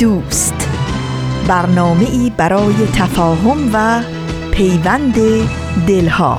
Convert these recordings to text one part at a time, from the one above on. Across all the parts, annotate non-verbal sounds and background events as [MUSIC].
دوست. برنامه ای برای تفاهم و پیوند دلها.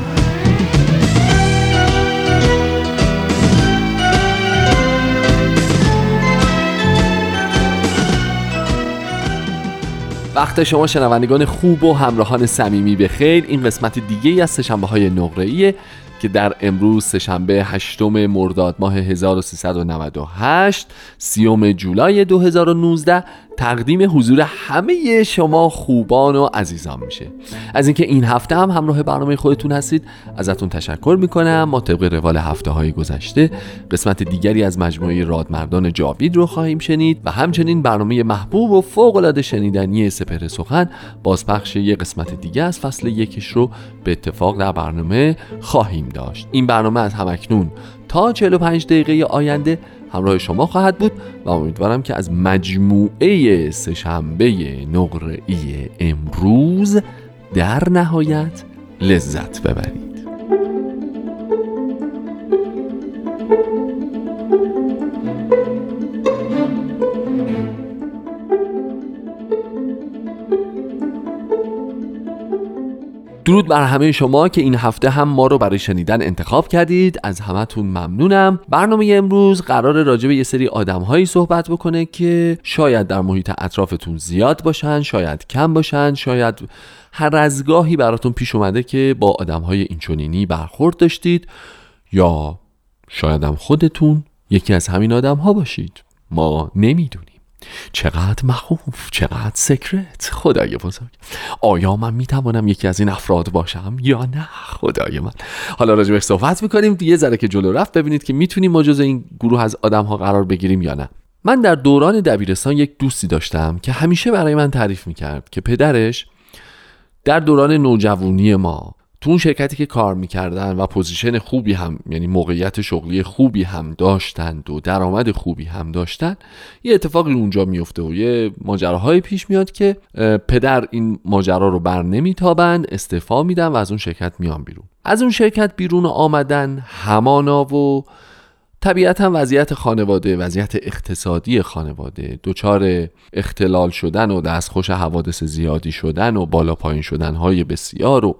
وقت شما شنوندگان خوب و همراهان صمیمی به خیر. این قسمت دیگه از سشنبه های نقره که در امروز سهشنبه هشتم مرداد ماه 1398 سیوم جولای 2019 تقدیم حضور همه شما خوبان و عزیزان میشه. از اینکه این هفته هم همراه برنامه خودتون هستید ازتون تشکر می‌کنم. ما طبق روال هفته های گذشته قسمت دیگری از مجموعه رادمردان جاوید رو خواهیم شنید و همچنین برنامه محبوب و فوق العاده شنیدنی سپر سخن بازپخش یک قسمت دیگه از فصل یکش رو به اتفاق در برنامه خواهیم داشت. این برنامه از همکنون تا 45 دقیقه آینده همراه شما خواهد بود و امیدوارم که از مجموعه سهشنبه نقره‌ای امروز در نهایت لذت ببرید. درود بر همه شما که این هفته هم ما رو برای شنیدن انتخاب کردید. از همتون ممنونم. برنامه امروز قرار راجع به یه سری آدمهایی صحبت بکنه که شاید در محیط اطرافتون زیاد باشن شاید کم باشن شاید هر از گاهی براتون پیش اومده که با آدمهای اینچنینی برخورد داشتید یا شاید هم خودتون یکی از همین آدم ها باشید. ما نمی‌دونیم. چقدر مخوف چقدر سکرت. خدای بزرگ. آیا من می‌توانم یکی از این افراد باشم یا نه؟ خدای من. حالا راجع صحبت می‌کنیم. یه ذره که جلو رفت ببینید که می‌تونیم ما جز این گروه از آدم ها قرار بگیریم یا نه. من در دوران دبیرستان یک دوستی داشتم که همیشه برای من تعریف می‌کرد که پدرش در دوران نوجوانی ما تو اون شرکتی که کار می‌کردن و پوزیشن خوبی هم یعنی موقعیت شغلی خوبی هم داشتند و درآمد خوبی هم داشتن یه اتفاقی اونجا میفته و یه ماجراهای پیش میاد که پدر این ماجرا رو بر نمیتابند استعفا میدن و از اون شرکت میان بیرون. از اون شرکت بیرون آمدن همانا و طبیعتا وضعیت خانواده وضعیت اقتصادی خانواده دچار اختلال شدن و دستخوش حوادث زیادی شدن و بالا پایین شدن های بسیار و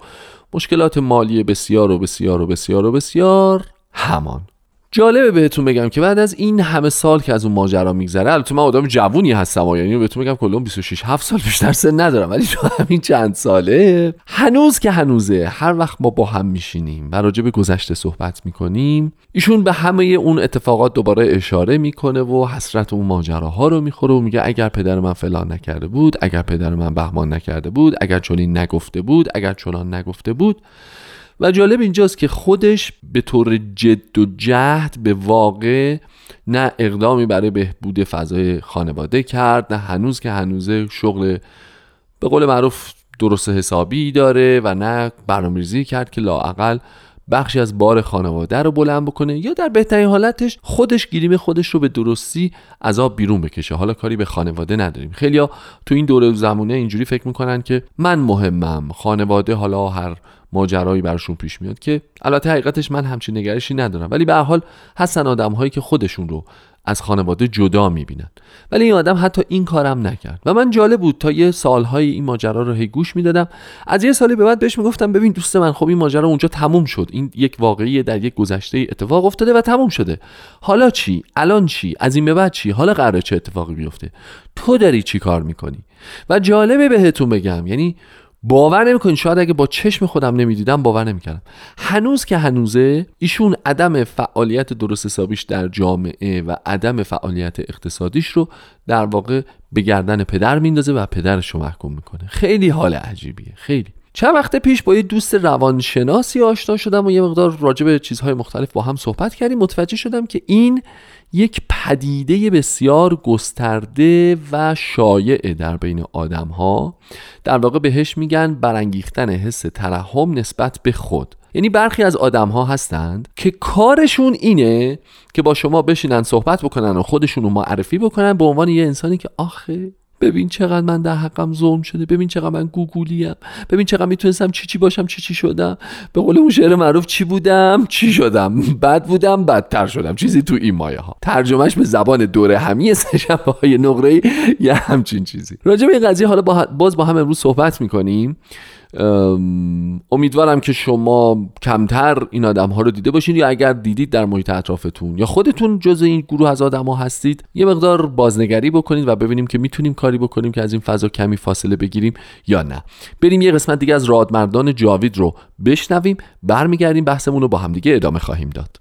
مشکلات مالی بسیار و بسیار و بسیار و بسیار همان. جالبه بهتون بگم که بعد از این همه سال که از اون ماجرا میگذره البته من آدم جوونی هستم و یعنی بهتون بگم کلون 26 7 سال بیشتر سن ندارم ولی تو همین چند ساله. هنوز که هنوزه هر وقت ما با هم میشینیم و راجع به گذشته صحبت می‌کنیم ایشون به همه اون اتفاقات دوباره اشاره می‌کنه و حسرت اون ماجراها رو می‌خوره و میگه اگر پدر من فلان نکرده بود اگر پدر من بهمان نکرده بود اگر چنین نگفته بود اگر چنان نگفته بود و جالب اینجاست که خودش به طور جد و جهد به واقع نه اقدامی برای بهبود فضای خانواده کرد نه هنوز که هنوزه شغل به قول معروف درست حسابی داره و نه برنامه‌ریزی کرد که لاعقل بخشی از بار خانواده رو بلند بکنه یا در بهترین حالتش خودش گیریم خودش رو به درستی از آب بیرون بکشه. حالا کاری به خانواده نداریم. خیلیا تو این دوره زمونه اینجوری فکر می‌کنن که من مهمم خانواده حالا هر ماجرایی برشون پیش میاد که البته حقیقتش من همچین نگرشی ندارم ولی به حال هستن آدم هایی که خودشون رو از خانواده جدا می‌بینن. ولی این آدم حتی این کارم نکرد. و من جالب بود تا یه سالهای این ماجرا رو هی گوش می‌دادم. از یه سالی به بعد بهش می‌گفتم ببین دوست من خب این ماجرا اونجا تموم شد. این یک واقعی در یک گذشته اتفاق افتاده و تموم شده. حالا چی؟ الان چی؟ از این به بعد چی؟ حالا قراره چه اتفاقی بیفته؟ تو داری چی کار می‌کنی؟ و جالبه بهتون بگم. یعنی باور نمی‌کنید شاید اگه با چشم خودم نمی‌دیدم باور نمی‌کردم. هنوز که هنوزه ایشون عدم فعالیت درست حسابیش در جامعه و عدم فعالیت اقتصادیش رو در واقع به گردن پدر میندازه و پدرش رو محکوم می‌کنه. خیلی حال عجیبیه. خیلی. چند وقت پیش با یه دوست روانشناسی آشنا شدم و یه مقدار راجع به چیزهای مختلف با هم صحبت کردیم. متوجه شدم که این یک پدیده بسیار گسترده و شایع در بین آدم ها در واقع بهش میگن برانگیختن حس ترحم نسبت به خود. یعنی برخی از آدم ها هستند که کارشون اینه که با شما بشینن صحبت بکنن و خودشون رو معرفی بکنن به عنوان یه انسانی که آخه ببین چقدر من در حقم ظلم شده ببین چقدر من گوگولیم ببین چقدر می‌تونستم چی چی باشم چی چی شدم. به قول اون شعر معروف چی بودم چی شدم؟ بد بودم بدتر شدم. چیزی تو این مایه ها. ترجمهش به زبان دوره همی سشنبه [LAUGHS] های نقره یه همچین چیزی. راجع به این قضیه حالا باز با هم امروز صحبت می‌کنیم. امیدوارم که شما کمتر این آدم ها رو دیده باشین یا اگر دیدید در محیط اطرافتون. یا خودتون جز این گروه از آدم ها هستید یه مقدار بازنگری بکنید و ببینیم که می‌تونیم کاری بکنیم که از این فضا کمی فاصله بگیریم یا نه. بریم یه قسمت دیگه از رادمردان جاوید رو بشنویم برمیگردیم بحثمون رو با همدیگه ادامه خواهیم داد.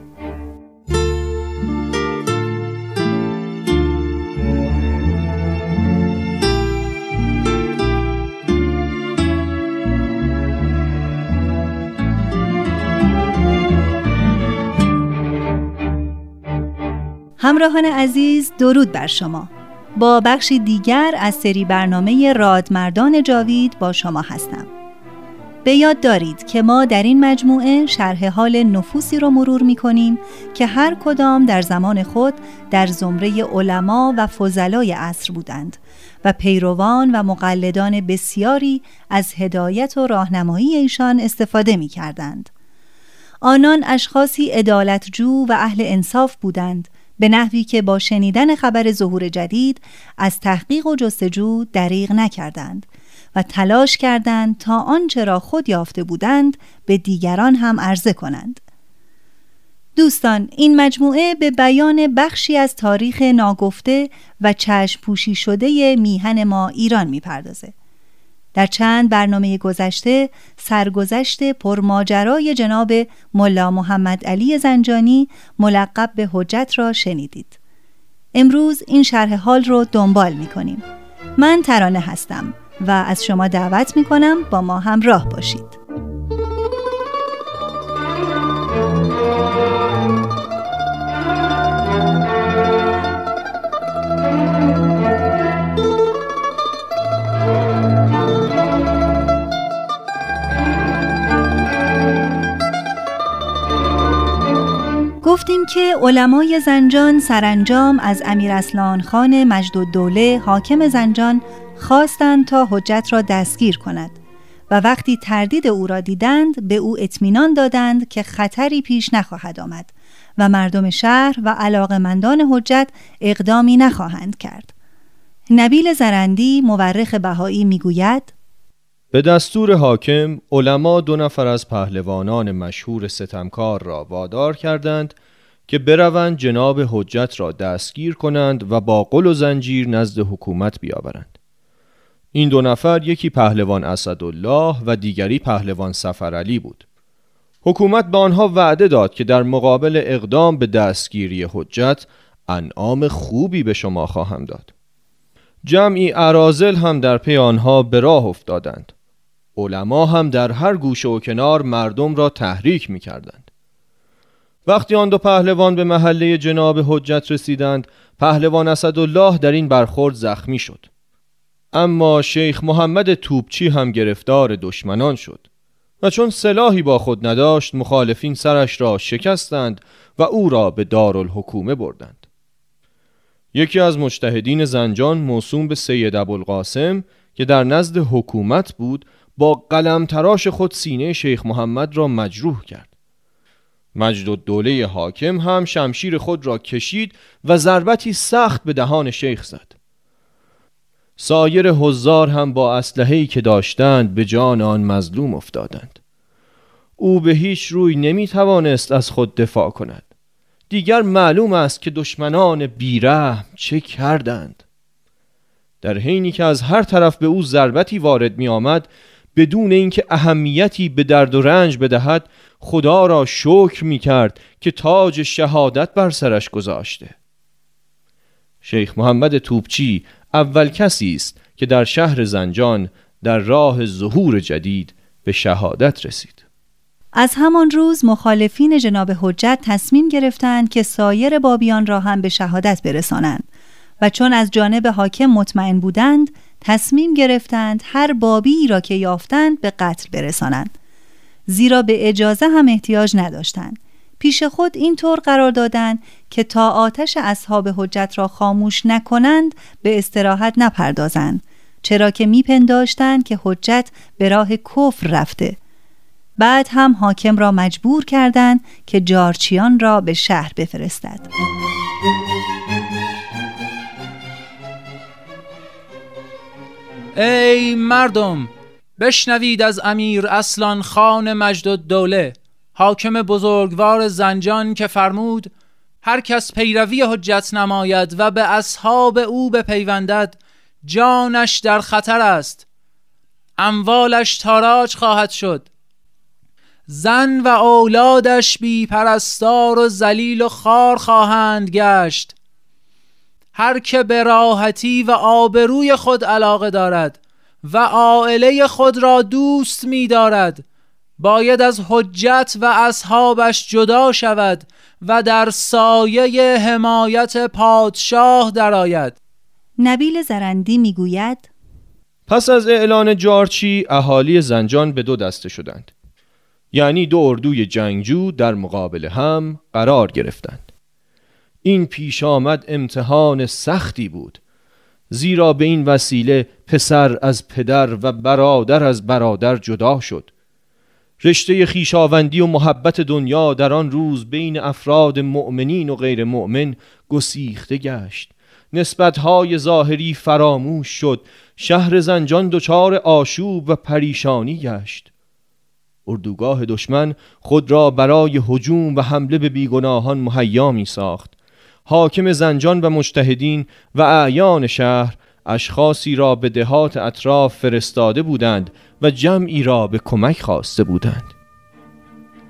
همراهان عزیز درود بر شما با بخشی دیگر از سری برنامه رادمردان جاوید با شما هستم به یاد دارید که ما در این مجموعه شرح حال نفوسی را مرور می کنیم که هر کدام در زمان خود در زمره علما و فضلای عصر بودند و پیروان و مقلدان بسیاری از هدایت و راهنمایی ایشان استفاده می کردند. آنان اشخاصی ادالتجو و اهل انصاف بودند به نحوی که با شنیدن خبر ظهور جدید از تحقیق و جستجو دریغ نکردند و تلاش کردند تا آنچه را خود یافته بودند به دیگران هم عرضه کنند. دوستان این مجموعه به بیان بخشی از تاریخ ناگفته و چشم پوشی شده میهن ما ایران می‌پردازه. در چند برنامه گذشته سرگذشت پرماجرای جناب ملا محمد علی زنجانی ملقب به حجت را شنیدید. امروز این شرح حال رو دنبال می کنیم من ترانه هستم و از شما دعوت می کنم با ما همراه باشید. گفتیم که علمای زنجان سرانجام از امیر اسلان خان مجد دوله حاکم زنجان خواستند تا حجت را دستگیر کند و وقتی تردید او را دیدند به او اطمینان دادند که خطری پیش نخواهد آمد و مردم شهر و علاقمندان حجت اقدامی نخواهند کرد. نبیل زرندی مورخ بهایی می‌گوید به دستور حاکم علما دو نفر از پهلوانان مشهور ستمکار را وادار کردند که بروند جناب حجت را دستگیر کنند و با قل و زنجیر نزد حکومت بیاورند. این دو نفر یکی پهلوان اسدالله و دیگری پهلوان سفرعلی بود. حکومت به آنها وعده داد که در مقابل اقدام به دستگیری حجت انعام خوبی به شما خواهم داد. جمعی عرازل هم در پی آنها به راه افتادند. علما هم در هر گوشه و کنار مردم را تحریک می کردند. وقتی آن دو پهلوان به محله جناب حجت رسیدند پهلوان اسدالله در این برخورد زخمی شد. اما شیخ محمد توبچی هم گرفتار دشمنان شد و چون سلاحی با خود نداشت مخالفین سرش را شکستند و او را به دارالحکومه بردند. یکی از مجتهدین زنجان موسوم به سید ابوالقاسم که در نزد حکومت بود با قلم تراش خود سینه شیخ محمد را مجروح کرد. مجد و دوله حاکم هم شمشیر خود را کشید و ضربتی سخت به دهان شیخ زد. سایر حضار هم با اسلحه‌ای که داشتند به جان آن مظلوم افتادند. او به هیچ روی نمی توانست از خود دفاع کند. دیگر معلوم است که دشمنان بیرحم چه کردند. در حینی که از هر طرف به او ضربتی وارد می آمد بدون اینکه اهمیتی به درد و رنج بدهد خدا را شکر می کرد که تاج شهادت بر سرش گذاشته. شیخ محمد توپچی اول کسی است که در شهر زنجان در راه ظهور جدید به شهادت رسید. از همان روز مخالفین جناب حجت تصمیم گرفتند که سایر بابیان را هم به شهادت برسانند و چون از جانب حاکم مطمئن بودند تصمیم گرفتند هر بابی را که یافتند به قتل برسانند. زیرا به اجازه هم احتیاج نداشتند. پیش خود این طور قرار دادند که تا آتش اصحاب حجت را خاموش نکنند به استراحت نپردازند. چرا که میپنداشتند که حجت به راه کفر رفته. بعد هم حاکم را مجبور کردند که جارچیان را به شهر بفرستد. ای مردم بشنوید از امیر اصلان خان مجد دوله حاکم بزرگوار زنجان که فرمود هر کس پیروی حجت نماید و به اصحاب او بپیوندد جانش در خطر است. اموالش تاراج خواهد شد. زن و اولادش بی پرستار و زلیل و خار خواهند گشت. هر که به راحتی و آبروی خود علاقه دارد و عائله خود را دوست می دارد باید از حجت و اصحابش جدا شود و در سایه حمایت پادشاه درآید. نبیل زرندی می‌گوید پس از اعلان جارچی اهالی زنجان به دو دسته شدند. یعنی دو اردوی جنگجو در مقابل هم قرار گرفتند. این پیش آمد امتحان سختی بود. زیرا به این وسیله پسر از پدر و برادر از برادر جدا شد. رشته خیشاوندی و محبت دنیا در آن روز بین افراد مؤمنین و غیر مؤمن گسیخته گشت. نسبتهای ظاهری فراموش شد. شهر زنجان دچار آشوب و پریشانی گشت. اردوگاه دشمن خود را برای هجوم و حمله به بیگناهان مهیا می ساخت حاکم زنجان و مجتهدین و اعیان شهر اشخاصی را به دهات اطراف فرستاده بودند و جمعی را به کمک خواسته بودند.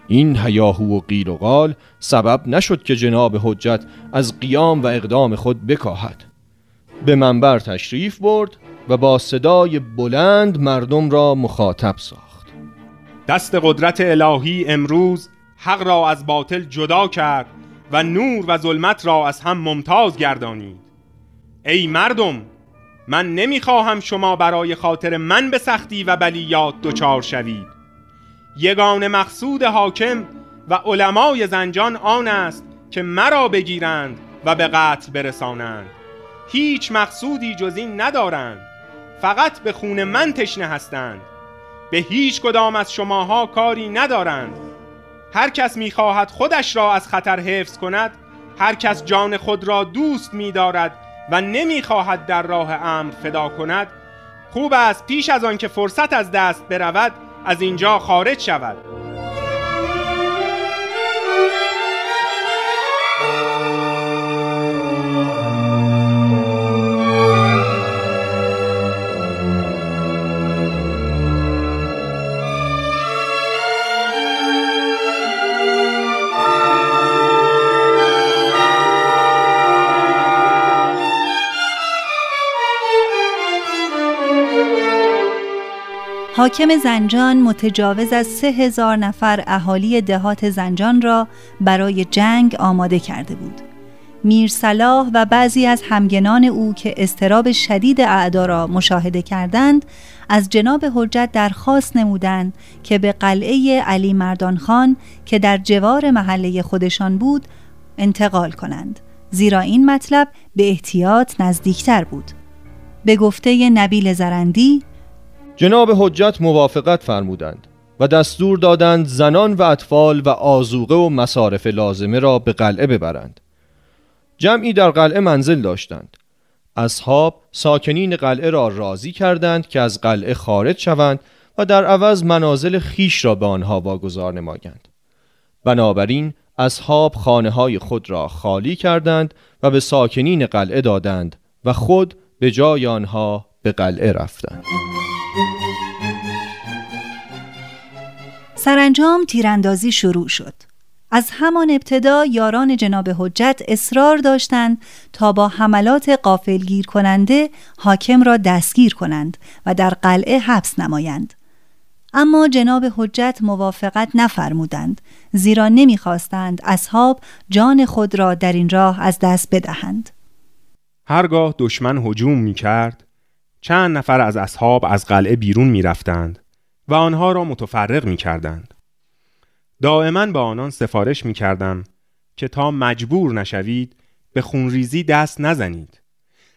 این هیاهو و قیل و قال سبب نشد که جناب حجت از قیام و اقدام خود بکاهد. به منبر تشریف برد و با صدای بلند مردم را مخاطب ساخت. دست قدرت الهی امروز حق را از باطل جدا کرد و نور و ظلمت را از هم ممتاز گردانید. ای مردم من نمی‌خواهم شما برای خاطر من به سختی و بلیات دچار شوید. یگان مقصود حاکم و علمای زنجان آن است که مرا بگیرند و به قتل برسانند. هیچ مقصودی جز این ندارند. فقط به خون من تشنه هستند. به هیچ کدام از شماها کاری ندارند. هر کس می‌خواهد خودش را از خطر حفظ کند هر کس جان خود را دوست می‌دارد و نمی‌خواهد در راه امر فدا کند خوب است پیش از آن که فرصت از دست برود از اینجا خارج شود. حاکم زنجان متجاوز از سه هزار نفر اهالی دهات زنجان را برای جنگ آماده کرده بود. میر صلاح و بعضی از همگنان او که استراب شدید اعدا را مشاهده کردند از جناب حجت درخواست نمودند که به قلعه علی مردان خان که در جوار محله خودشان بود انتقال کنند. زیرا این مطلب به احتیاط نزدیکتر بود. به گفته نبیل زرندی جناب حجت موافقت فرمودند و دستور دادند زنان و اطفال و آزوقه و مصارف لازمه را به قلعه ببرند. جمعی در قلعه منزل داشتند. اصحاب ساکنین قلعه را راضی کردند که از قلعه خارج شوند و در عوض منازل خیش را به آنها واگذار نمایند. بنابراین اصحاب خانه های خود را خالی کردند و به ساکنین قلعه دادند و خود به جای آنها به قلعه رفتند. سرانجام تیراندازی شروع شد. از همان ابتدا یاران جناب حجت اصرار داشتند تا با حملات قافلگیر کننده حاکم را دستگیر کنند و در قلعه حبس نمایند. اما جناب حجت موافقت نفرمودند زیرا نمی‌خواستند اصحاب جان خود را در این راه از دست بدهند. هرگاه دشمن هجوم می کرد چند نفر از اصحاب از قلعه بیرون می رفتند و آنها را متفرق می کردند. دائما با آنان سفارش می کردم که تا مجبور نشوید به خونریزی دست نزنید.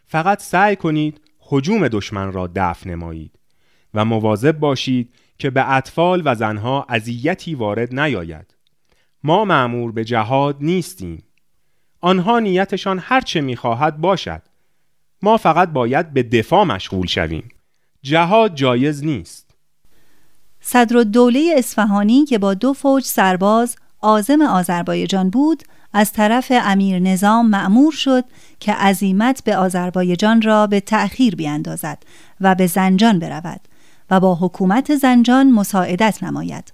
فقط سعی کنید حجوم دشمن را دفع نمایید و مواظب باشید که به اطفال و زنها اذیتی وارد نیاید. ما معمور به جهاد نیستیم. آنها نیتشان هرچه می‌خواهد باشد. ما فقط باید به دفاع مشغول شویم. جهاد جایز نیست. صدر دوله اصفهانی که با دو فوج سرباز آزم آذربایجان بود از طرف امیر نظام معمور شد که عزیمت به آذربایجان را به تأخیر بیاندازد و به زنجان برود و با حکومت زنجان مساعدت نماید.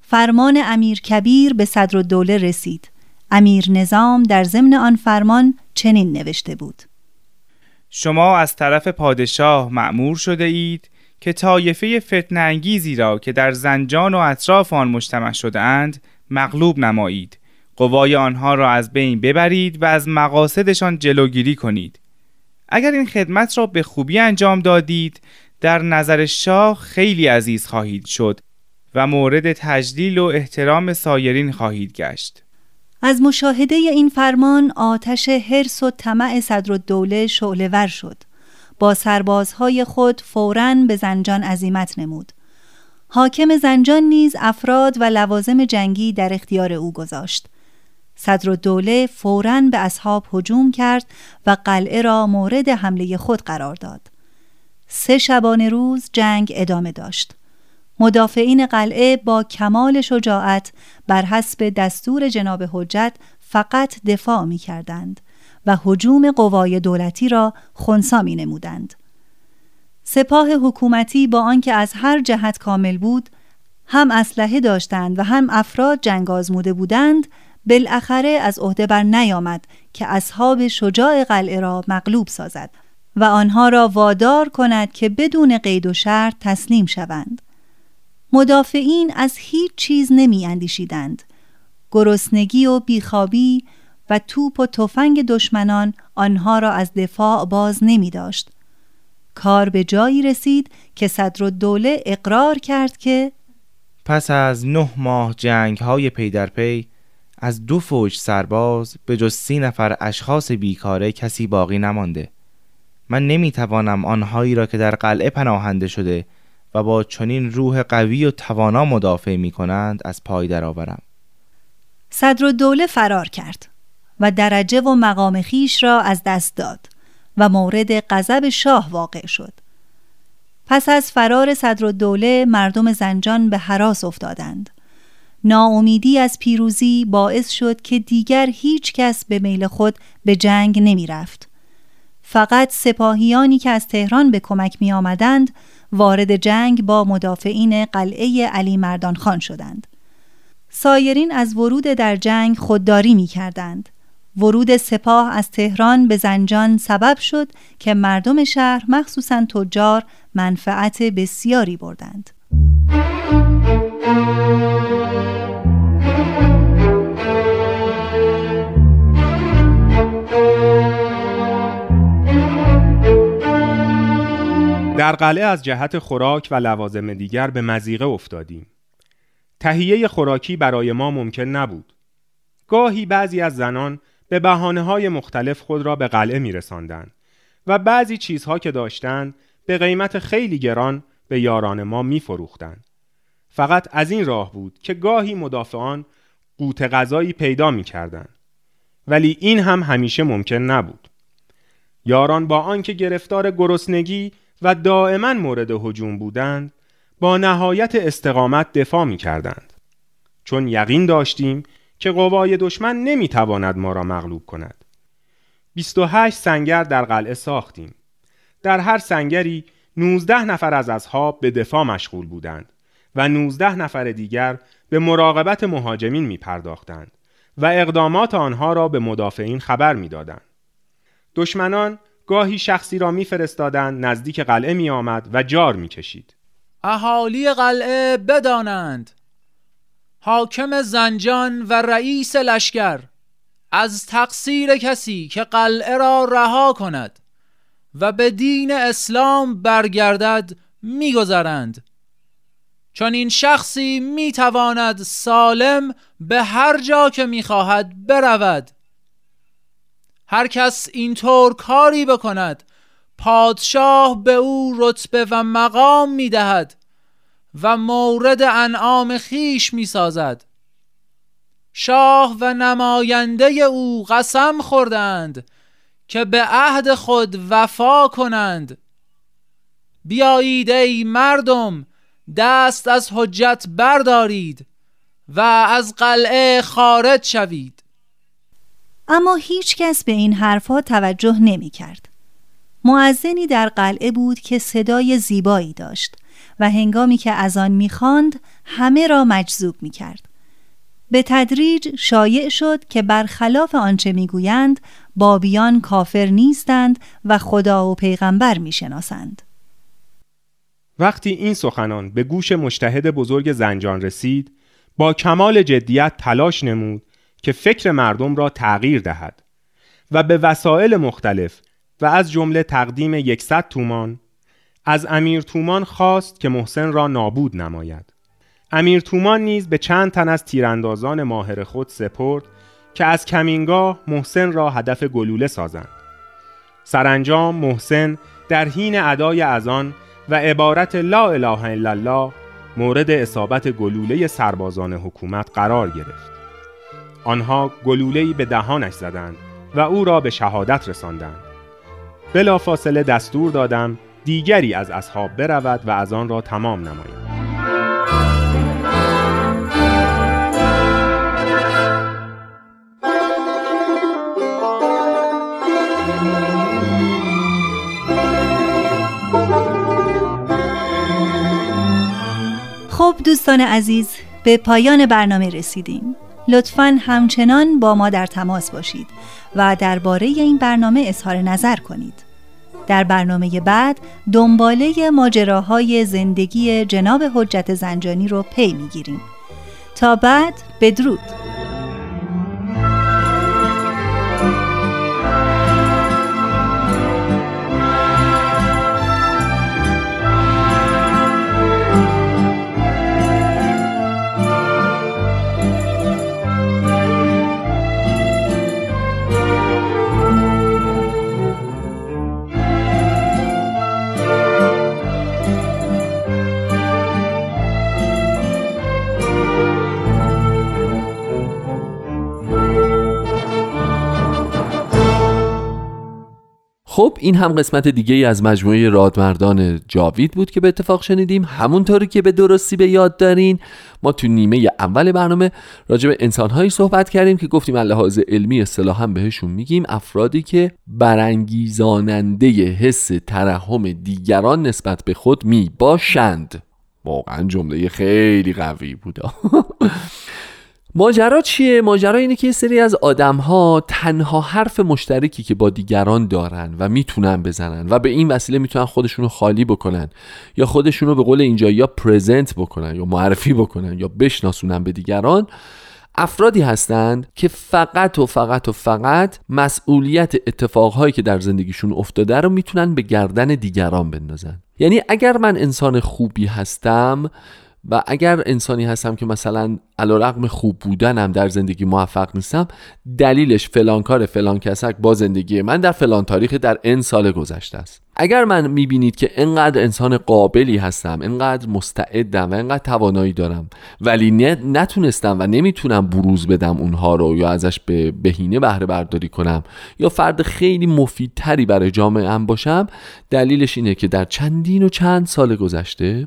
فرمان امیر کبیر به دوله رسید. امیر نظام در ضمن آن فرمان چنین نوشته بود. شما از طرف پادشاه معمور شده اید که طایفه فتنانگیزی را که در زنجان و اطراف آن مجتمع شده اند مغلوب نمایید. قوای آنها را از بین ببرید و از مقاصدشان جلوگیری کنید. اگر این خدمت را به خوبی انجام دادید در نظر شاه خیلی عزیز خواهید شد و مورد تجلیل و احترام سایرین خواهید گشت. از مشاهده این فرمان آتش حرس و طمع صدر الدوله شعله ور شد. با سربازهای خود فوراً به زنجان عزیمت نمود. حاکم زنجان نیز افراد و لوازم جنگی در اختیار او گذاشت. صدر دوله فوراً به اصحاب هجوم کرد و قلعه را مورد حمله خود قرار داد. سه شبانه روز جنگ ادامه داشت. مدافعین قلعه با کمال شجاعت بر حسب دستور جناب حجت فقط دفاع می کردند و حجوم قوای دولتی را خونسا می نمودند. سپاه حکومتی با آنکه از هر جهت کامل بود هم اسلحه داشتند و هم افراد جنگ آزموده بودند بالاخره از عهده بر نیامد که اصحاب شجاع قلعه را مغلوب سازد و آنها را وادار کند که بدون قید و شرط تسلیم شوند مدافعین از هیچ چیز نمی اندیشیدند گرسنگی و بیخوابی و توپ و تفنگ دشمنان آنها را از دفاع باز نمی داشت. کار به جایی رسید که صدر دوله اقرار کرد که پس از نه ماه جنگ های پی در پی از دو فوج سرباز به جز سی نفر اشخاص بیکاره کسی باقی نمانده من نمی‌توانم آنهایی را که در قلعه پناهنده شده و با چنین روح قوی و توانا مدافع می کنند از پای درآورم. صدر دوله فرار کرد و درجه و مقام خیش را از دست داد و مورد غضب شاه واقع شد پس از فرار صدر دوله مردم زنجان به حراس افتادند ناامیدی از پیروزی باعث شد که دیگر هیچ کس به میل خود به جنگ نمی رفت. فقط سپاهیانی که از تهران به کمک می آمدند وارد جنگ با مدافعین قلعه علی مردان خان شدند. سایرین از ورود در جنگ خودداری می کردند. ورود سپاه از تهران به زنجان سبب شد که مردم شهر مخصوصا تجار منفعت بسیاری بردند. در قلعه از جهت خوراک و لوازم دیگر به مزیقه افتادیم. تهیه خوراکی برای ما ممکن نبود. گاهی بعضی از زنان به بحانه های مختلف خود را به قلعه می رساندن و بعضی چیزها که داشتند به قیمت خیلی گران به یاران ما می فروختن. فقط از این راه بود که گاهی مدافعان قوت غذایی پیدا می کردن. ولی این هم همیشه ممکن نبود. یاران با آنکه گرفتار گرسنگی و دائما مورد هجوم بودند با نهایت استقامت دفاع می کردند. چون یقین داشتیم که قوای دشمن نمی تواند ما را مغلوب کند. 28 سنگر در قلعه ساختیم. در هر سنگری 19 نفر از اصحاب به دفاع مشغول بودند و 19 نفر دیگر به مراقبت مهاجمین می پرداختند و اقدامات آنها را به مدافعین خبر می دادند. دشمنان گاهی شخصی را میفرستادند نزدیک قلعه می آمد و جار می کشید. اهالی قلعه بدانند حاکم زنجان و رئیس لشکر از تقصیر کسی که قلعه را رها کند و به دین اسلام برگردد میگذرند. چون این شخصی می‌تواند سالم به هر جا که می‌خواهد برود. هر کس اینطور کاری بکند پادشاه به او رتبه و مقام می‌دهد. و مورد انعام خیش می‌سازد. شاه و نماینده او قسم خوردند که به عهد خود وفا کنند. بیایید ای مردم دست از حجت بردارید و از قلعه خارج شوید. اما هیچ کس به این حرفها توجه نمی کرد. معزنی در قلعه بود که صدای زیبایی داشت. و هنگامی که از آن می‌خواند همه را مجذوب می کرد. به تدریج شایع شد که برخلاف آنچه می‌گویند بابیان کافر نیستند و خدا و پیغمبر می‌شناسند. وقتی این سخنان به گوش مشتهد بزرگ زنجان رسید با کمال جدیت تلاش نمود که فکر مردم را تغییر دهد و به وسایل مختلف و از جمله تقدیم یکصد تومان از امیر تومان خواست که محسن را نابود نماید. امیر تومان نیز به چند تن از تیراندازان ماهر خود سپرد که از کمینگاه محسن را هدف گلوله سازند. سرانجام محسن در حین ادای اذان و عبارت لا اله الا الله مورد اصابت گلوله سربازان حکومت قرار گرفت. آنها گلوله‌ای به دهانش زدند و او را به شهادت رساندند. بلافاصله دستور دادم دیگری از اصحاب برود و از آن را تمام نماید. خب دوستان عزیز به پایان برنامه رسیدیم. لطفا همچنان با ما در تماس باشید و درباره این برنامه اظهار نظر کنید. در برنامه بعد دنباله ماجراهای زندگی جناب حجت زنجانی رو پی می‌گیریم. تا بعد بدرود. خب این هم قسمت دیگه ای از مجموعه رادمردان جاوید بود که به اتفاق شنیدیم. همونطوری که به درستی به یاد دارین ما تو نیمه اول برنامه راجع به انسانهایی صحبت کردیم که گفتیم لحاظ علمی اصطلاحا بهشون میگیم. افرادی که برانگیزاننده حس ترحم دیگران نسبت به خود می باشند واقعا جمله خیلی قوی بود [LAUGHS] ماجرا چیه؟ ماجرا اینه که یه سری از آدم ها تنها حرف مشترکی که با دیگران دارن و می‌تونن بزنن و به این وسیله می‌تونن خودشونو خالی بکنن یا خودشونو به قول اینجا یا پرزنت بکنن یا معرفی بکنن یا بشناسونن به دیگران افرادی هستند که فقط و فقط و فقط مسئولیت اتفاقهایی که در زندگیشون افتاده رو می‌تونن به گردن دیگران بندازن یعنی اگر من انسان خوبی هستم و اگر انسانی هستم که مثلا رقم خوب بودنم در زندگی موفق نیستم دلیلش فلان کار فلان کسک با زندگی من در فلان تاریخ در ان سال گذشته است. اگر من می‌بینید که انقدر انسان قابلی هستم انقدر مستعدم و انقدر توانایی دارم ولی نتونستم و نمی‌تونم بروز بدم اونها رو یا ازش به بهینه بهره برداری کنم یا فرد خیلی مفیدتری برای جامعه هم باشم دلیلش اینه که در چندین و چند سال گذشته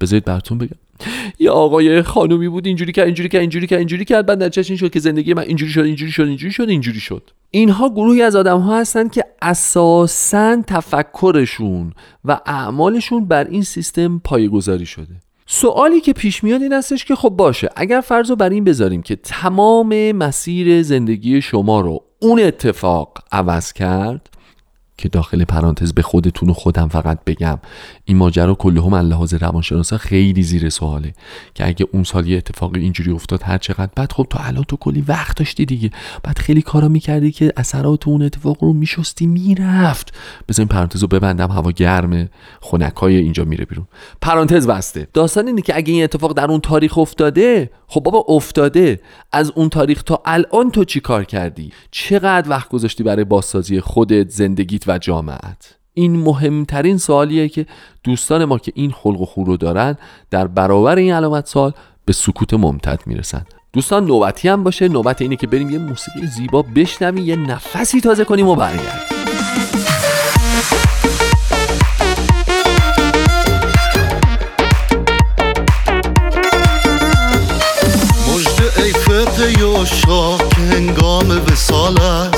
بذارید براتون بگم. [LAUGHS] یه آقای خانومی بود اینجوری کرد اینجوری کرد اینجوری کرد اینجوری کرد بعد نتیجه این شد که زندگی من اینجوری شد اینجوری شد اینجوری شد اینجوری شد. اینها گروهی از آدم ها هستن که اساسا تفکرشون و اعمالشون بر این سیستم پایگذاری شده. سوالی که پیش میاد این هستش که خب باشه اگر فرض رو بر این بذاریم که تمام مسیر زندگی شما رو اون اتفاق عوض کرد که داخل پرانتز به خودتون و خودم فقط بگم این ماجرا کلهم لحاظ روانشناسا خیلی زیر سواله که اگه اون سال یه اتفاقی اینجوری افتاد هر چقدر بعد خب تو الان تو کلی وقت داشتی دیگه. بعد خیلی کارا می‌کردی که اثرات اون اتفاق رو میشستی می‌رفت. این پرانتز رو ببندم هوا گرمه خنکای اینجا میره بیرون. پرانتز بسته. داستان اینه که اگه این اتفاق در اون تاریخ افتاده خب بابا افتاده. از اون تاریخ تا الان تو چی کار کردی؟ چقدر وقت گذاشتی برای بازسازی خودت زندگیت و جامعت. این مهمترین سوالیه که دوستان ما که این خلق و خو رو دارن در برابر این علامت سال به سکوت ممتد می‌رسن. دوستان نوبتی هم باشه. نوبت اینه که بریم یه موسیقی زیبا بشنویم یه نفسی تازه کنیم و برگردیم. یا شاه که هنگام وسال است.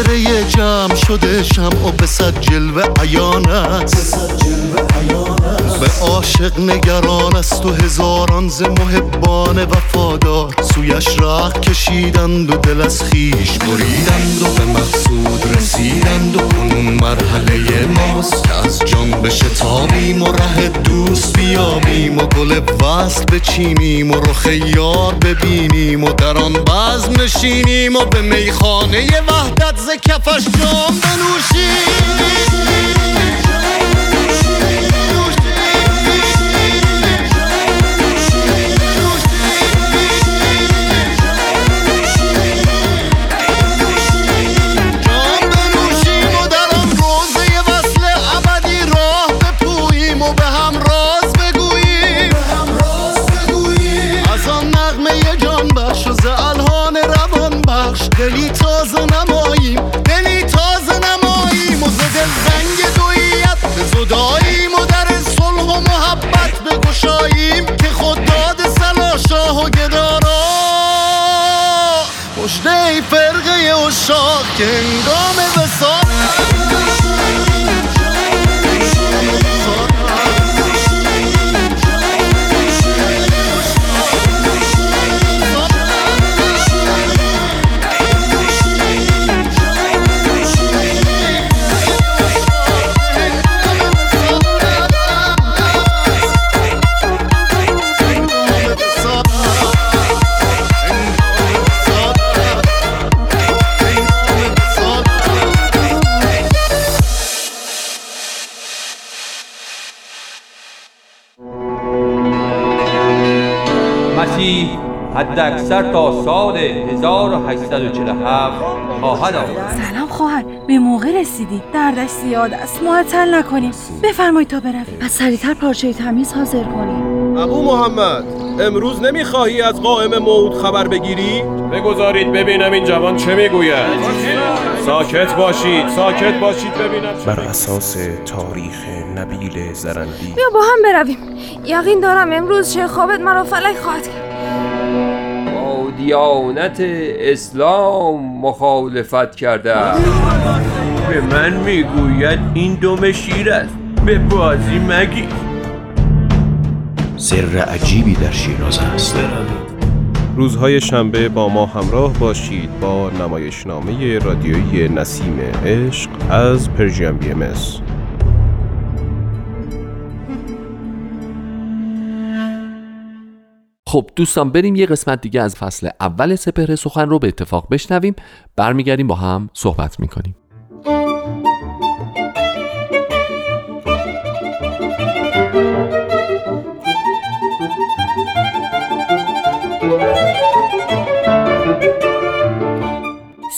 Geriye جمع شده شمع به صد جلوه عیانت به عاشق نگران است و هزاران ز محبان وفادار. سویش راه کشیدند و دل از خیش بریدند و به مقصود رسیدند و کنون مرحله ماست. که از جان به شتابیم و ره دوست بیابیم و گل وصل بچینیم و رخ یار ببینیم و در آن بزم نشینیم و به میخانه وحدت ز کفش جام بنوشیم اکثر تا سال 1847 خواهد آمد. سلام خواهر به موقع رسیدی. دردش زیاد است. معطل نکنیم. بفرمایید تا برویم. پس سریعتر پارچه تمیز حاضر کنیم. ابو محمد امروز نمی‌خواهی از قائم موت خبر بگیری؟ بگذارید ببینم این جوان چه می‌گوید. ساکت باشید ساکت باشید ببینم بر اساس تاریخ نبیل زرندی بیا با هم برویم. یقین دارم امروز چه خوابت مرا فلک خواهد کرد. دیانت اسلام مخالفت کرده به من می‌گوید این دم شیر است. به بازی مگی سر عجیبی در شیراز است. روزهای شنبه با ما همراه باشید با نمایشنامه رادیویی نسیم عشق از پرژیم بی ام خب دوستان بریم یه قسمت دیگه از فصل اول سپهر سخن رو به اتفاق بشنویم. برمیگردیم با هم صحبت می‌کنیم.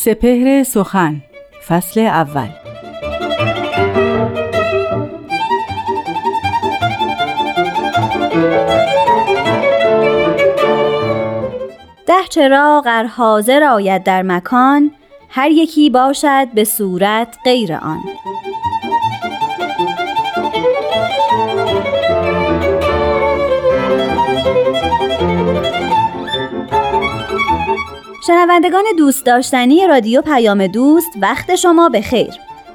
سپهر سخن فصل اول. ده چراغ ار حاضر آید در مکان هر یکی باشد به صورت غیر آن. شنوندگان دوست داشتنی رادیو پیام دوست وقت شما به خیر.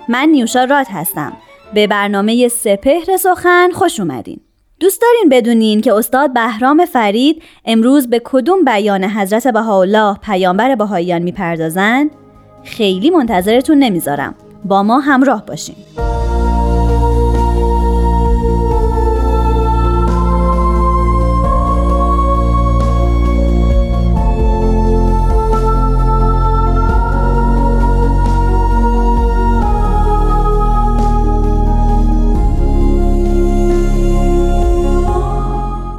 من نیوشا راد هستم. به برنامه سپهر سخن خوش اومدین. دوست دارین بدونین که استاد بهرام فرید امروز به کدوم بیان حضرت بهاءالله پیامبر بهاییان می‌پردازند؟ خیلی منتظرتون نمی‌ذارم. با ما همراه باشین.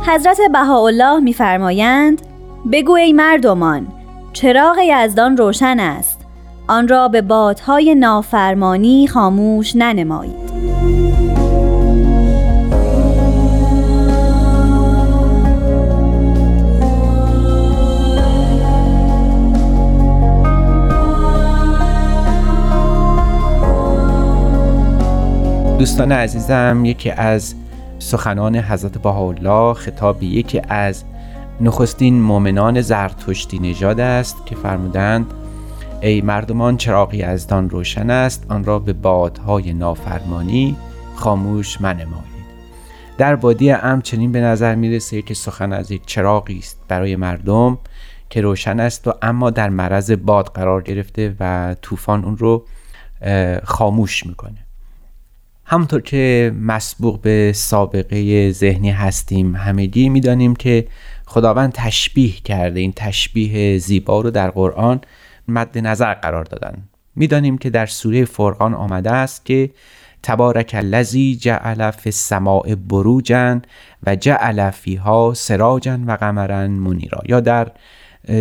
حضرت بهاءالله میفرمایند بگو ای مردمان چراغ یزدان روشن است. آن را به بادهای نافرمانی خاموش ننمایید. دوستان عزیزم یکی از سخنان حضرت بهاءالله خطاب یکی از نخستین مؤمنان زرتشتی نژاد است که فرمودند ای مردمان چراغی ازدان روشن است آن را به بادهای نافرمانی خاموش منمایید. در بادی ام چنین به نظر می‌رسه که سخن از یک چراغی است برای مردم که روشن است و اما در معرض باد قرار گرفته و طوفان اون رو خاموش می‌کنه. همونطور که مسبوق به سابقه ذهنی هستیم همگی می‌دانیم که خداوند تشبیه کرده. این تشبیه زیبا رو در قرآن مد نظر قرار دادن. می‌دانیم که در سوره فرقان آمده است که تبارک الذی جعل فی السماء و جعل فیها سراجا و قمرا منیرا. یا در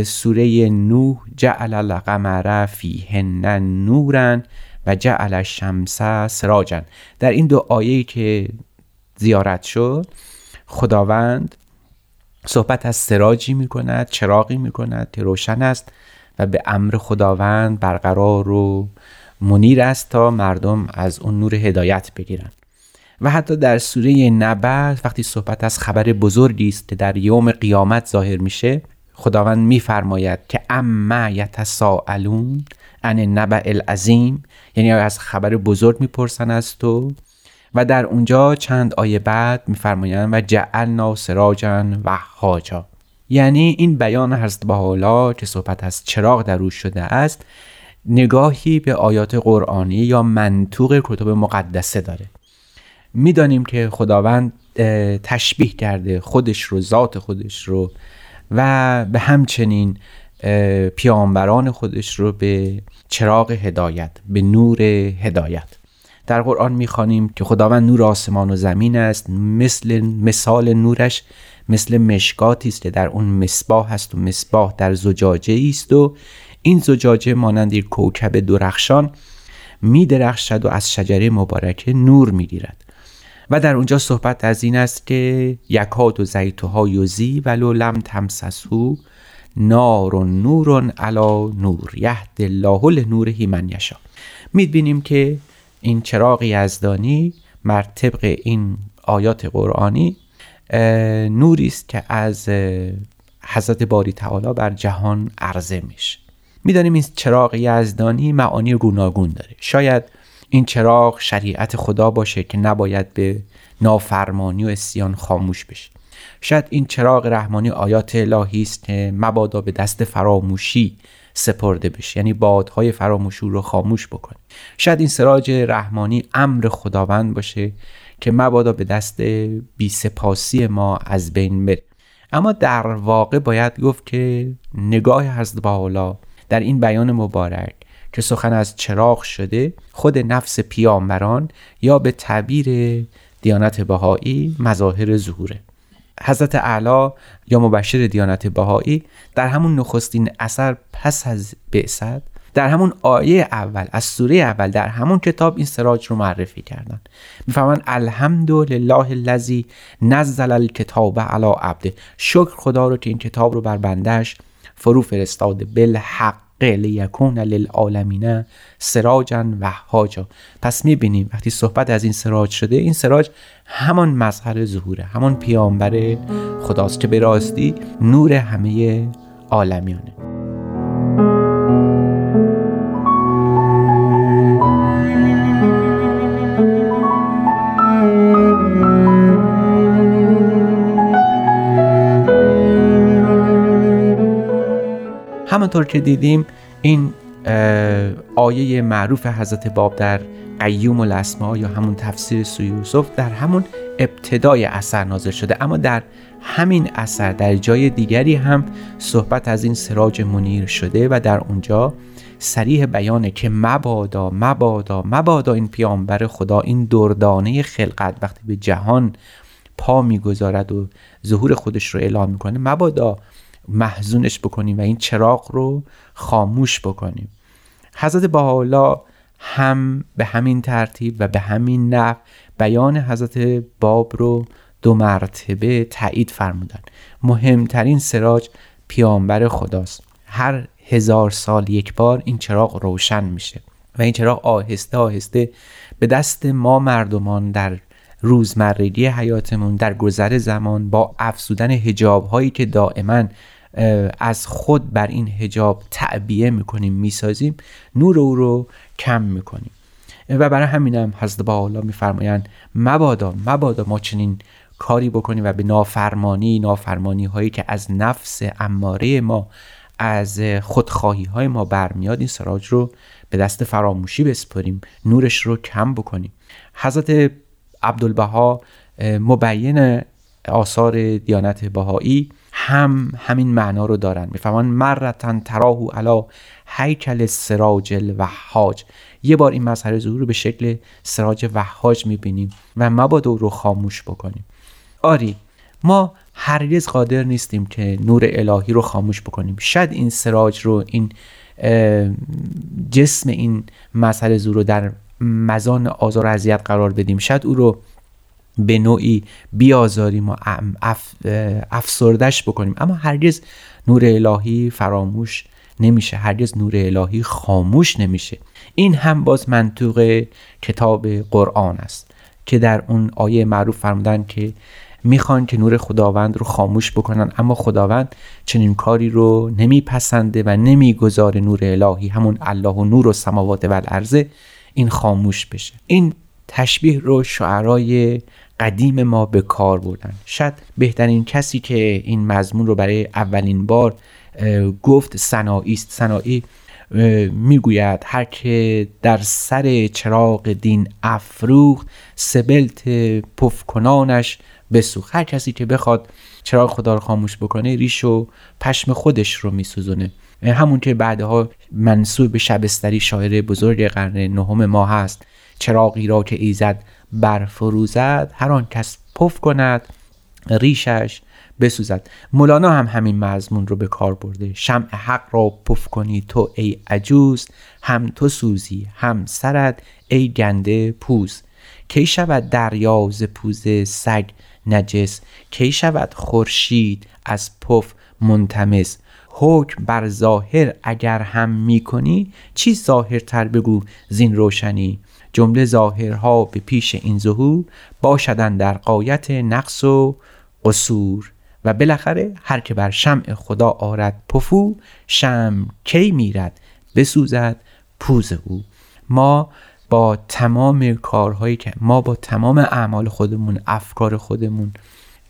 سوره نوح جعل القمر فیهن نورا و جعل الشمس سراجا. در این دو آیه که زیارت شد خداوند صحبت از سراجی می کند چراغی می کند که روشن است و به امر خداوند برقرار و منیر است تا مردم از اون نور هدایت بگیرند. و حتی در سوره نبع وقتی صحبت از خبر بزرگی است که در یوم قیامت ظاهر میشه خداوند میفرماید که اما یتساءلون عن نبع العظیم یعنی از خبر بزرگ می‌پرسن از تو. و در اونجا چند آیه بعد میفرمایند و جعلنا سراجا و حاجا یعنی این بیان حضرت بهاءالله که صحبت از چراغ در روش شده است. نگاهی به آیات قرآنی یا منطوق کتب مقدسه داره. می‌دانیم که خداوند تشبیه کرده خودش رو ذات خودش رو و به همچنین پیامبران خودش رو به چراغ هدایت به نور هدایت. در قرآن می‌خوانیم که خداوند نور آسمان و زمین است مثل مثال نورش مثل مشکاتی است که در اون مصباح است و مصباح در زجاجه است و این زجاجه مانند کوکب درخشان می درخشد و از شجره مبارکه نور می گیرد و در اونجا صحبت از این است که یکاد و زیتوها یوزی ولو لم تمسسهو نار و نور علا نور یهد الله لنوره من یشا می‌بینیم که این چراغ یزدانی بر طبق این آیات قرآنی نوری است که از حضرت باری تعالی بر جهان عرضه میشه. می‌دانیم این چراغ یزدانی معانی گوناگون داره. شاید این چراغ شریعت خدا باشه که نباید به نافرمانی و اسیان خاموش بشه. شاید این چراغ رحمانی آیات الهی است که مبادا به دست فراموشی سپرده بشه. یعنی بادهای فراموشی رو خاموش بکنه. شاید این سراج رحمانی امر خداوند باشه که مبادا به دست بیسپاسی ما از بین بره. اما در واقع باید گفت که نگاه حضرت بالا در این بیان مبارک که سخن از چراغ شده خود نفس پیامبران یا به تعبیر دیانت بهایی مظاهر ظهوره. حضرت اعلا یا مبشر دیانت بهایی در همون نخستین اثر پس از بعثت در همون آیه اول از سوره اول در همون کتاب این سراج رو معرفی کردن. می‌فهمن الحمد لله الذی نزل الکتاب علی عبده. شکر خدا رو که این کتاب رو بر بندش فرو فرستاده. بالحق. لیکون للعالمین سراجا و حاجا پس می‌بینیم وقتی صحبت از این سراج شده این سراج همان مظهر ظهوره همان پیامبر خداست که به راستی نور همه عالمیانه. همانطور که دیدیم این آیه معروف حضرت باب در قیوم الاسما یا همون تفسیر سوی یوسف در همون ابتدای اثر نازل شده. اما در همین اثر در جای دیگری هم صحبت از این سراج منیر شده و در اونجا سریح بیانه که مبادا مبادا مبادا این پیامبر خدا این دردانه خلقت وقتی به جهان پا می‌گذارد و ظهور خودش رو اعلام می‌کنه مبادا محزونش بکنیم و این چراغ رو خاموش بکنیم. حضرت بهاءالله هم به همین ترتیب و به همین نحو بیان حضرت باب رو دو مرتبه تایید فرمودن. مهمترین سراج پیامبر خداست. هر هزار سال یک بار این چراغ روشن میشه و این چراغ آهسته آهسته به دست ما مردمان در روزمرگی حیاتمون در گذر زمان با افزودن هجاب هایی که دائما از خود بر این هجاب تعبیه می‌کنیم می‌سازیم. نور او رو کم می‌کنیم. و برای همینم حضرت با میفرمایند مبادا مبادا ما چنین کاری بکنیم و به نافرمانی نافرمانی هایی که از نفس اماره ما از خودخواهی های ما برمیاد این سراج رو به دست فراموشی بسپریم نورش رو کم بکنیم. حضرت عبدالبها مبین آثار دیانت بهایی هم همین معنا رو دارن. می‌فهمن مرتن تراهو علا هیکل سراج الوحاج. یه بار این مظهر ظهور رو به شکل سراج وحاج می‌بینیم و مبادا رو خاموش بکنیم. آری ما هرگز قادر نیستیم که نور الهی رو خاموش بکنیم. شاید این سراج رو این جسم این مظهر ظهور رو در مزان آزار و اذیت قرار بدیم. شاید او رو به نوعی بیازاریم و اف افسردش بکنیم. اما هرگز نور الهی فراموش نمیشه. هرگز نور الهی خاموش نمیشه. این هم باز منطوق کتاب قرآن است که در اون آیه معروف فرمودن که می‌خوان که نور خداوند رو خاموش بکنن اما خداوند چنین کاری رو نمیپسنده و نمی‌گذاره نور الهی همون الله و نور و سماوات و این خاموش بشه. این تشبیه رو شعرای قدیم ما به کار بردن. شاید بهترین کسی که این مضمون رو برای اولین بار گفت سنایی است. سنایی می‌گوید هر که در سر چراغ دین افروخت سبلت پفکنانش بسوخت. هر کسی که بخواد چراغ خدا رو خاموش بکنه ریش و پشم خودش رو میسوزونه. همون که بعدها منصوب به شبستری شاعر بزرگ قرن نهم ما هست چراغی را که ایزد برفروزد هر آن کس پف کند ریشش بسوزد. مولانا هم همین مضمون رو به کار برده. شمع حق را پف کنی تو ای عجوز هم تو سوزی هم سرد ای گنده پوز. کی شود دریا ز پوز سگ نجس؟ کی شود خورشید از پف منتمس؟ حکم بر ظاهر اگر هم می‌کنی چی ظاهرتر بگو زین روشنی. جمله ظاهرها به پیش این ظهور باشدن در قایت نقص و قصور. و بالاخره هر که بر شمع خدا آرد پفو شم کی میرد بسوزد پوز او. ما با تمام کارهایی که ما با تمام اعمال خودمون افکار خودمون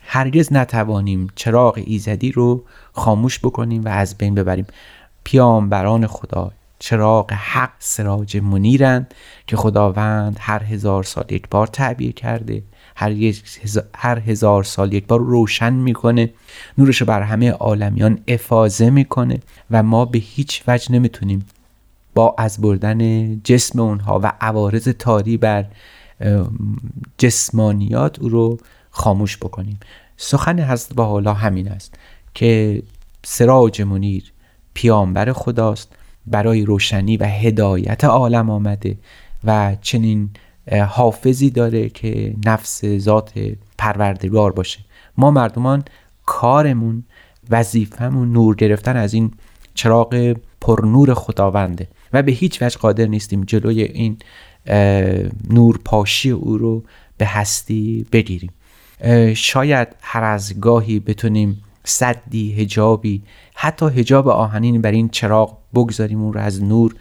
هرگز نتوانیم چراغ ایزدی رو خاموش بکنیم و از بین ببریم. پیامبران خدا چراغ حق سراج منیرند که خداوند هر هزار سال یک بار تعبیه کرده هر, هر هزار سال یک بار روشن می‌کنه نورش بر همه عالمیان افاظه می‌کنه و ما به هیچ وجه نمی‌تونیم با از بردن جسم اونها و عوارض تاری بر جسمانیات او رو خاموش بکنیم. سخن حضرت با حالا همین است که سراج منیر پیامبر خداست برای روشنی و هدایت عالم آمده و چنین حافظی داره که نفس ذات پروردگار باشه. ما مردمان کارمون وظیفهمون نور گرفتن از این چراغ پرنور خداونده و به هیچ وجه قادر نیستیم جلوی این نور پاشی او رو به هستی بگیریم. شاید هر از گاهی بتونیم صدی هجابی حتی هجاب آهنین بر این چراغ بگذاریم اون رو از نور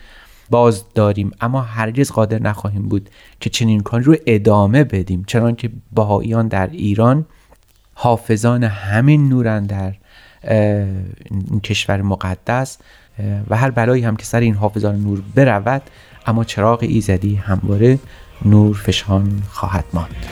باز داریم. اما هرگز قادر نخواهیم بود که چنین کاری رو ادامه بدیم چنان که بهاییان در ایران حافظان همین نورن در این کشور مقدس و هر بلایی هم که سر این حافظان نور برود اما چراغ ایزدی همواره نور فشان خواهد ماند.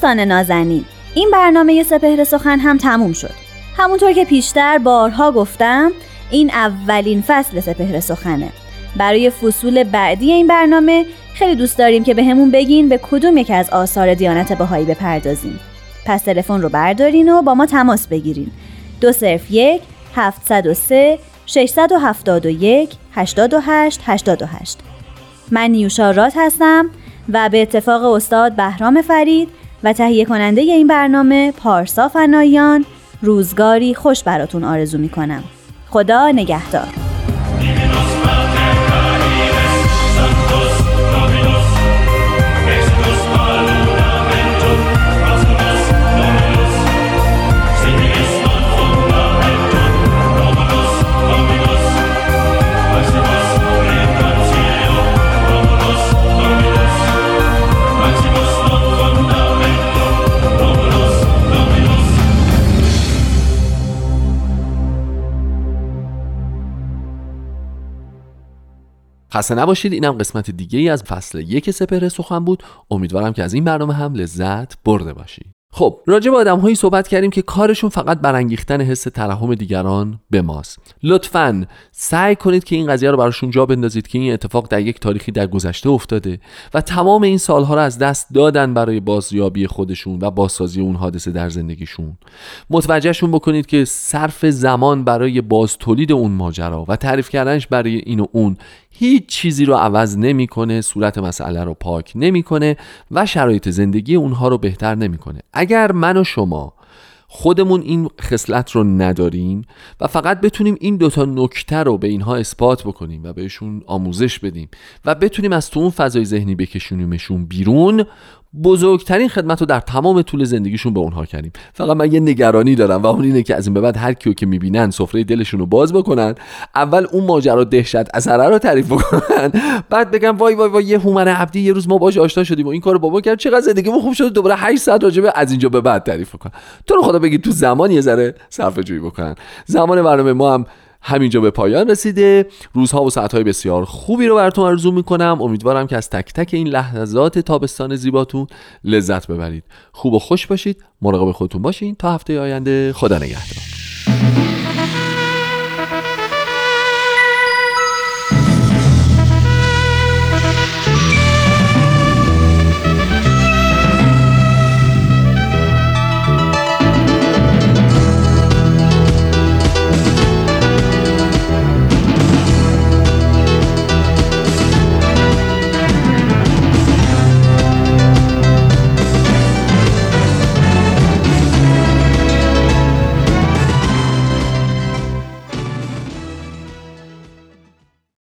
دوستان نازنین این برنامه سپهر سخن هم تموم شد. همونطور که پیشتر بارها گفتم این اولین فصل سپهر سخنه. برای فصول بعدی این برنامه خیلی دوست داریم که به همون بگین به کدوم یکی از آثار دیانت بهایی بپردازیم. پس تلفن رو بردارین و با ما تماس بگیرین. دو صرف یک هفتصد و سه ششصد و هفتاد و یک هشتاد و هشت هشتاد و هشت. من نیوشا رات هستم و به اتفاق استاد بهرام فرید و تهیه کننده این برنامه پارسا فنایان روزگاری خوش براتون آرزو می کنم. خدا نگهدار. خسته نباشید اینم قسمت دیگه ای از فصل یک سپهر سخن بود. امیدوارم که از این برنامه هم لذت برده باشید. خب راجع به آدم هایی صحبت کردیم که کارشون فقط برانگیختن حس ترحم دیگران به ماست. لطفا سعی کنید که این قضیه رو براشون جا بندازید که این اتفاق در یک تاریخی در گذشته افتاده و تمام این سالها رو از دست دادن برای بازیابی خودشون و بازسازی اون حادثه در زندگیشون. متوجهشون بکنید که صرف زمان برای باز تولید اون ماجرا و تعریف کردنش برای این و اون هیچ چیزی رو عوض نمی‌کنه صورت مسئله رو پاک نمی‌کنه و شرایط زندگی اونها رو بهتر نمی‌کنه. اگر من و شما خودمون این خصلت رو نداریم و فقط بتونیم این دوتا نکته رو به اینها اثبات بکنیم و بهشون آموزش بدیم و بتونیم از تو اون فضای ذهنی بکشونیمشون بیرون بزرگترین خدمت رو در تمام طول زندگیشون به اونها کردیم. فقط من یه نگرانی دارم و اون اینه که از این به بعد هر کیو که می‌بینن سفره دلشون رو باز بکنن. اول اون ماجرا دهشت اثره رو تعریف بکنن. بعد بگم وای وای وای یه هومن عبدی یه روز ما باش آشنا شدیم و این کارو بابا کرد. چقدر زندگیمون خوب شد. دوباره 8 ساعت راجبه از اینجا به بعد تعریف بکنن تو رو خدا بگید تو زمان یه ذره صرفه جویی بکنن. زمان برنامه ما هم همینجا به پایان رسیده. روزها و ساعتهای بسیار خوبی رو براتون آرزو می‌کنم. امیدوارم که از تک تک این لحظات تابستان زیباتون لذت ببرید. خوب و خوش باشید. مراقب خودتون باشین. تا هفته آینده خدا نگهدار.